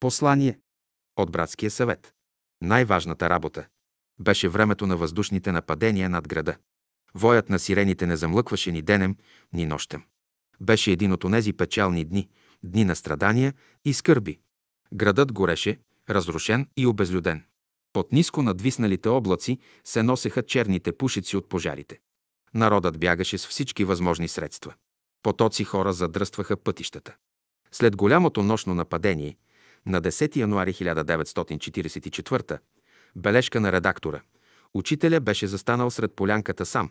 Послание от братския съвет. Най-важната работа беше времето на въздушните нападения над града. Воят на сирените не замлъкваше ни денем, ни нощем. Беше един от онези печални дни, дни на страдания и скърби. Градът гореше, разрушен и обезлюден. Под ниско надвисналите облаци се носеха черните пушици от пожарите. Народът бягаше с всички възможни средства. Потоци хора задръстваха пътищата. След голямото нощно нападение, на 10 януари 1944 бележка на редактора. Учителя беше застанал сред полянката сам.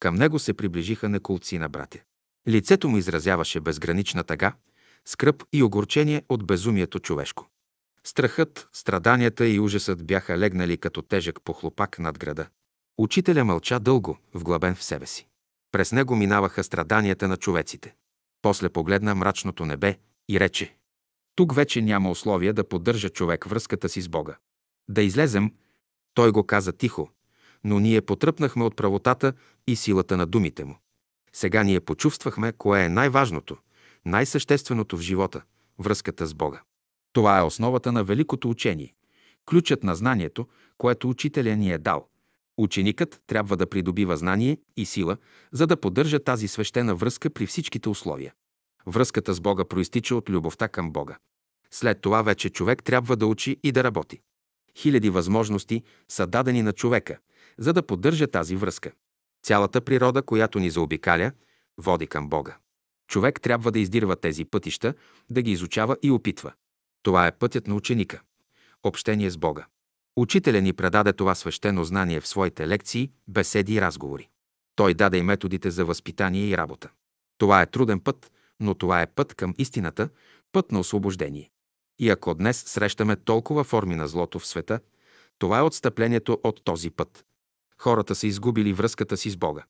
Към него се приближиха неколци на братя. Лицето му изразяваше безгранична тъга, скръп и огорчение от безумието човешко. Страхът, страданията и ужасът бяха легнали като тежък похлопак над града. Учителя мълча дълго, вглъбен в себе си. През него минаваха страданията на човеците. После погледна мрачното небе и рече тук вече няма условия да поддържа човек връзката си с Бога. Да излезем, той го каза тихо, но ние потръпнахме от правотата и силата на думите му. Сега ние почувствахме кое е най-важното, най-същественото в живота – връзката с Бога. Това е основата на великото учение, ключът на знанието, което учителя ни е дал. Ученикът трябва да придобива знание и сила, за да поддържа тази свещена връзка при всичките условия. Връзката с Бога проистича от любовта към Бога. След това вече човек трябва да учи и да работи. Хиляди възможности са дадени на човека, за да поддържа тази връзка. Цялата природа, която ни заобикаля, води към Бога. Човек трябва да издирва тези пътища, да ги изучава и опитва. Това е пътят на ученика. Общение с Бога. Учителя ни предаде това свещено знание в своите лекции, беседи и разговори. Той даде и методите за възпитание и работа. Това е труден път, но това е път към истината, път на освобождение. И ако днес срещаме толкова форми на злото в света, това е отстъплението от този път. Хората са изгубили връзката си с Бога.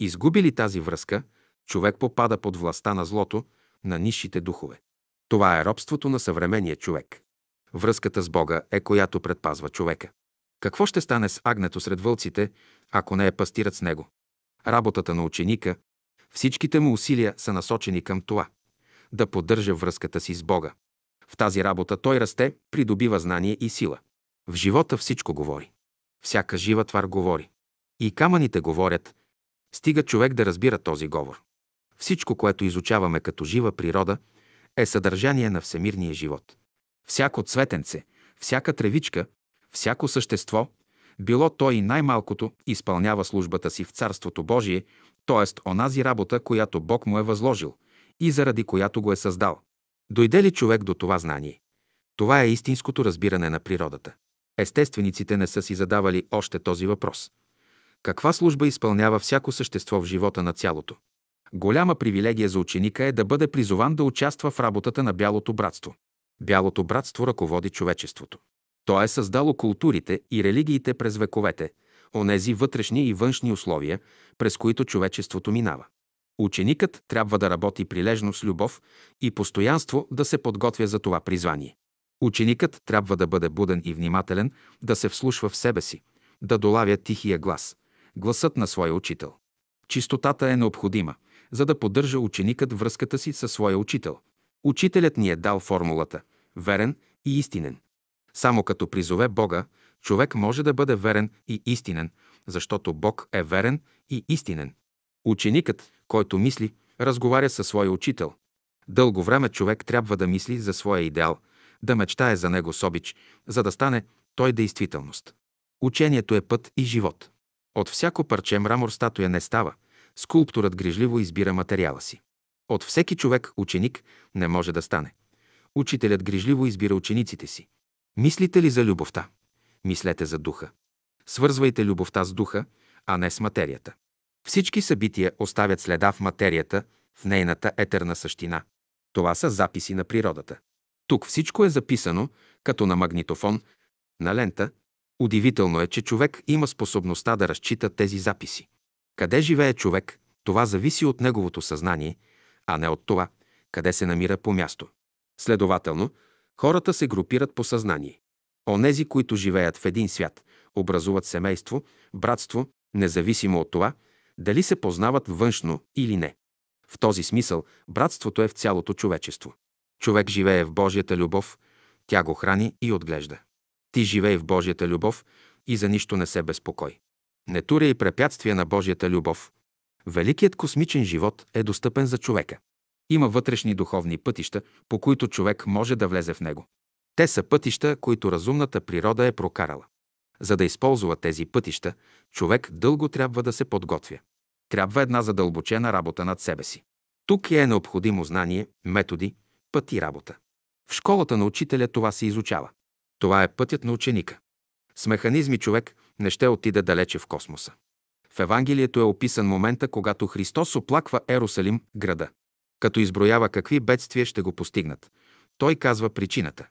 Изгубили тази връзка, човек попада под властта на злото, на низшите духове. Това е робството на съвременния човек. Връзката с Бога е която предпазва човека. Какво ще стане с агнето сред вълците, ако не е пастират с него? Работата на ученика, всичките му усилия са насочени към това – да поддържа връзката си с Бога. В тази работа той расте, придобива знание и сила. В живота всичко говори. Всяка жива твар говори. И камъните говорят. Стига човек да разбира този говор. Всичко, което изучаваме като жива природа, е съдържание на всемирния живот. Всяко цветенце, всяка тревичка, всяко същество, било то и най-малкото, изпълнява службата си в Царството Божие, т.е. онази работа, която Бог му е възложил и заради която го е създал. Дойде ли човек до това знание? Това е истинското разбиране на природата. Естествениците не са си задавали още този въпрос. Каква служба изпълнява всяко същество в живота на цялото? Голяма привилегия за ученика е да бъде призован да участва в работата на Бялото братство. Бялото братство ръководи човечеството. То е създало културите и религиите през вековете, онези вътрешни и външни условия, през които човечеството минава. Ученикът трябва да работи прилежно с любов и постоянство да се подготвя за това призвание. Ученикът трябва да бъде буден и внимателен, да се вслушва в себе си, да долавя тихия глас, гласът на своя учител. Чистотата е необходима, за да поддържа ученикът връзката си със своя учител. Учителят ни е дал формулата – верен и истинен. Само като призове Бога, човек може да бъде верен и истинен, защото Бог е верен и истинен. Ученикът, който мисли, разговаря със своя учител. Дълго време човек трябва да мисли за своя идеал, да мечтае за него с обич, за да стане той действителност. Учението е път и живот. От всяко парче мрамор статуя не става. Скулпторът грижливо избира материала си. От всеки човек ученик не може да стане. Учителят грижливо избира учениците си. Мислите ли за любовта? Мислете за духа. Свързвайте любовта с духа, а не с материята. Всички събития оставят следа в материята, в нейната етерна същина. Това са записи на природата. Тук всичко е записано, като на магнитофон, на лента. Удивително е, че човек има способността да разчита тези записи. Къде живее човек, това зависи от неговото съзнание, а не от това, къде се намира по място. Следователно, хората се групират по съзнание. Онези, които живеят в един свят, образуват семейство, братство, независимо от това, дали се познават външно или не. В този смисъл братството е в цялото човечество. Човек живее в Божията любов, Тя го храни и отглежда. Ти живей в Божията любов и за нищо не се безпокой. Не туря и препятствия на Божията любов. Великият космичен живот е достъпен за човека. Има вътрешни духовни пътища, по които човек може да влезе в него. Те са пътища, които разумната природа е прокарала. За да използва тези пътища, човек дълго трябва да се подготвя. Трябва една задълбочена работа над себе си. Тук е необходимо знание, методи, път и работа. В школата на учителя това се изучава. Това е пътят на ученика. С механизми човек не ще отиде далече в космоса. В Евангелието е описан момента, когато Христос оплаква Ерусалим, града. Като изброява какви бедствия ще го постигнат, той казва причината.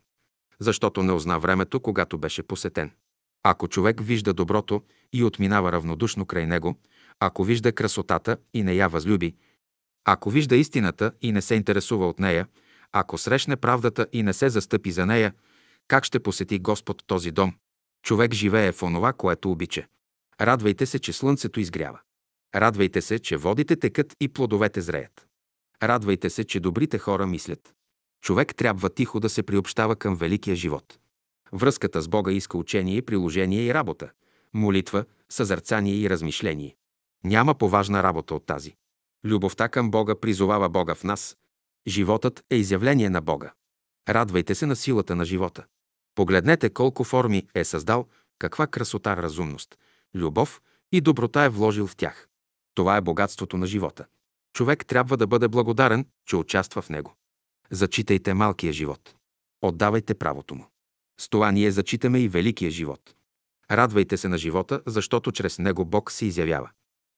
Защото не узна времето, когато беше посетен. Ако човек вижда доброто и отминава равнодушно край него, ако вижда красотата и не я възлюби, ако вижда истината и не се интересува от нея, ако срещне правдата и не се застъпи за нея, как ще посети Господ този дом? Човек живее в онова, което обича. Радвайте се, че слънцето изгрява. Радвайте се, че водите текат и плодовете зреят. Радвайте се, че добрите хора мислят. Човек трябва тихо да се приобщава към великия живот. Връзката с Бога иска учение, приложение и работа, молитва, съзърцание и размишление. Няма поважна работа от тази. Любовта към Бога призовава Бога в нас. Животът е изявление на Бога. Радвайте се на силата на живота. Погледнете колко форми е създал, каква красота, разумност, любов и доброта е вложил в тях. Това е богатството на живота. Човек трябва да бъде благодарен, че участва в него. Зачитайте малкия живот. Отдавайте правото му. С това ние зачитаме и великия живот. Радвайте се на живота, защото чрез него Бог се изявява.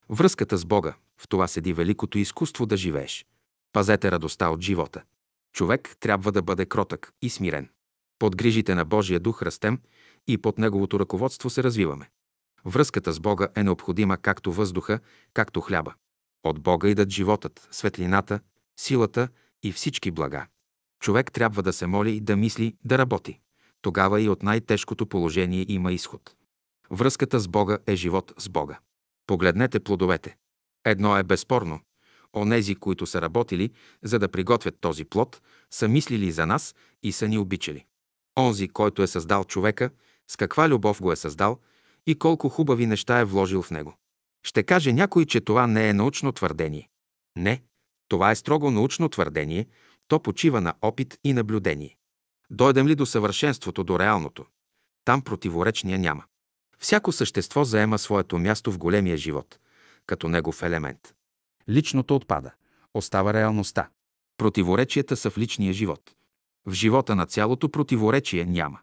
Връзката с Бога, в това седи великото изкуство да живееш. Пазете радостта от живота. Човек трябва да бъде кротък и смирен. Под грижите на Божия дух растем и под Неговото ръководство се развиваме. Връзката с Бога е необходима както въздуха, както хляба. От Бога идат животът, светлината, силата и всички блага. Човек трябва да се моли, да мисли, да работи. Тогава и от най-тежкото положение има изход. Връзката с Бога е живот с Бога. Погледнете плодовете. Едно е безспорно. Онези, които са работили, за да приготвят този плод, са мислили за нас и са ни обичали. Онзи, който е създал човека, с каква любов го е създал и колко хубави неща е вложил в него. Ще каже някой, че това не е научно твърдение. Не, това е строго научно твърдение, то почива на опит и наблюдение. Дойдем ли до съвършенството, до реалното? Там противоречния няма. Всяко същество заема своето място в големия живот, като негов елемент. Личното отпада. Остава реалността. Противоречията са в личния живот. В живота на цялото противоречие няма.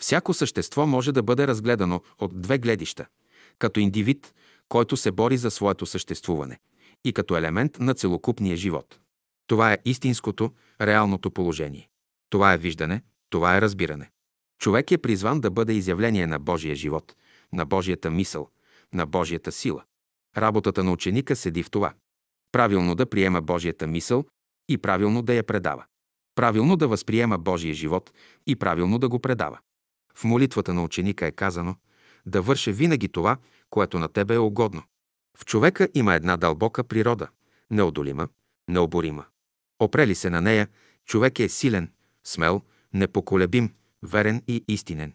Всяко същество може да бъде разгледано от две гледища – като индивид, който се бори за своето съществуване, и като елемент на целокупния живот. Това е истинското, реалното положение. Това е виждане, това е разбиране. Човек е призван да бъде изявление на Божия живот, на Божията мисъл, на Божията сила. Работата на ученика седи в това. Правилно да приема Божията мисъл и правилно да я предава. Правилно да възприема Божия живот и правилно да го предава. В молитвата на ученика е казано да върша винаги това, което на тебе е угодно. В човека има една дълбока природа, неодолима, необорима. Опрели се на нея, човек е силен, смел, непоколебим, верен и истинен.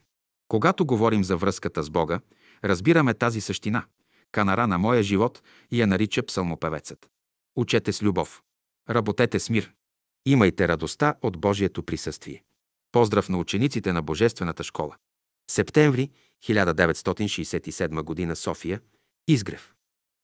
Когато говорим за връзката с Бога, разбираме тази същина, канара на моя живот я нарича псалмопевецът. Учете с любов. Работете с мир. Имайте радостта от Божието присъствие. Поздрав на учениците на Божествената школа. Септември 1967 г. София. Изгрев.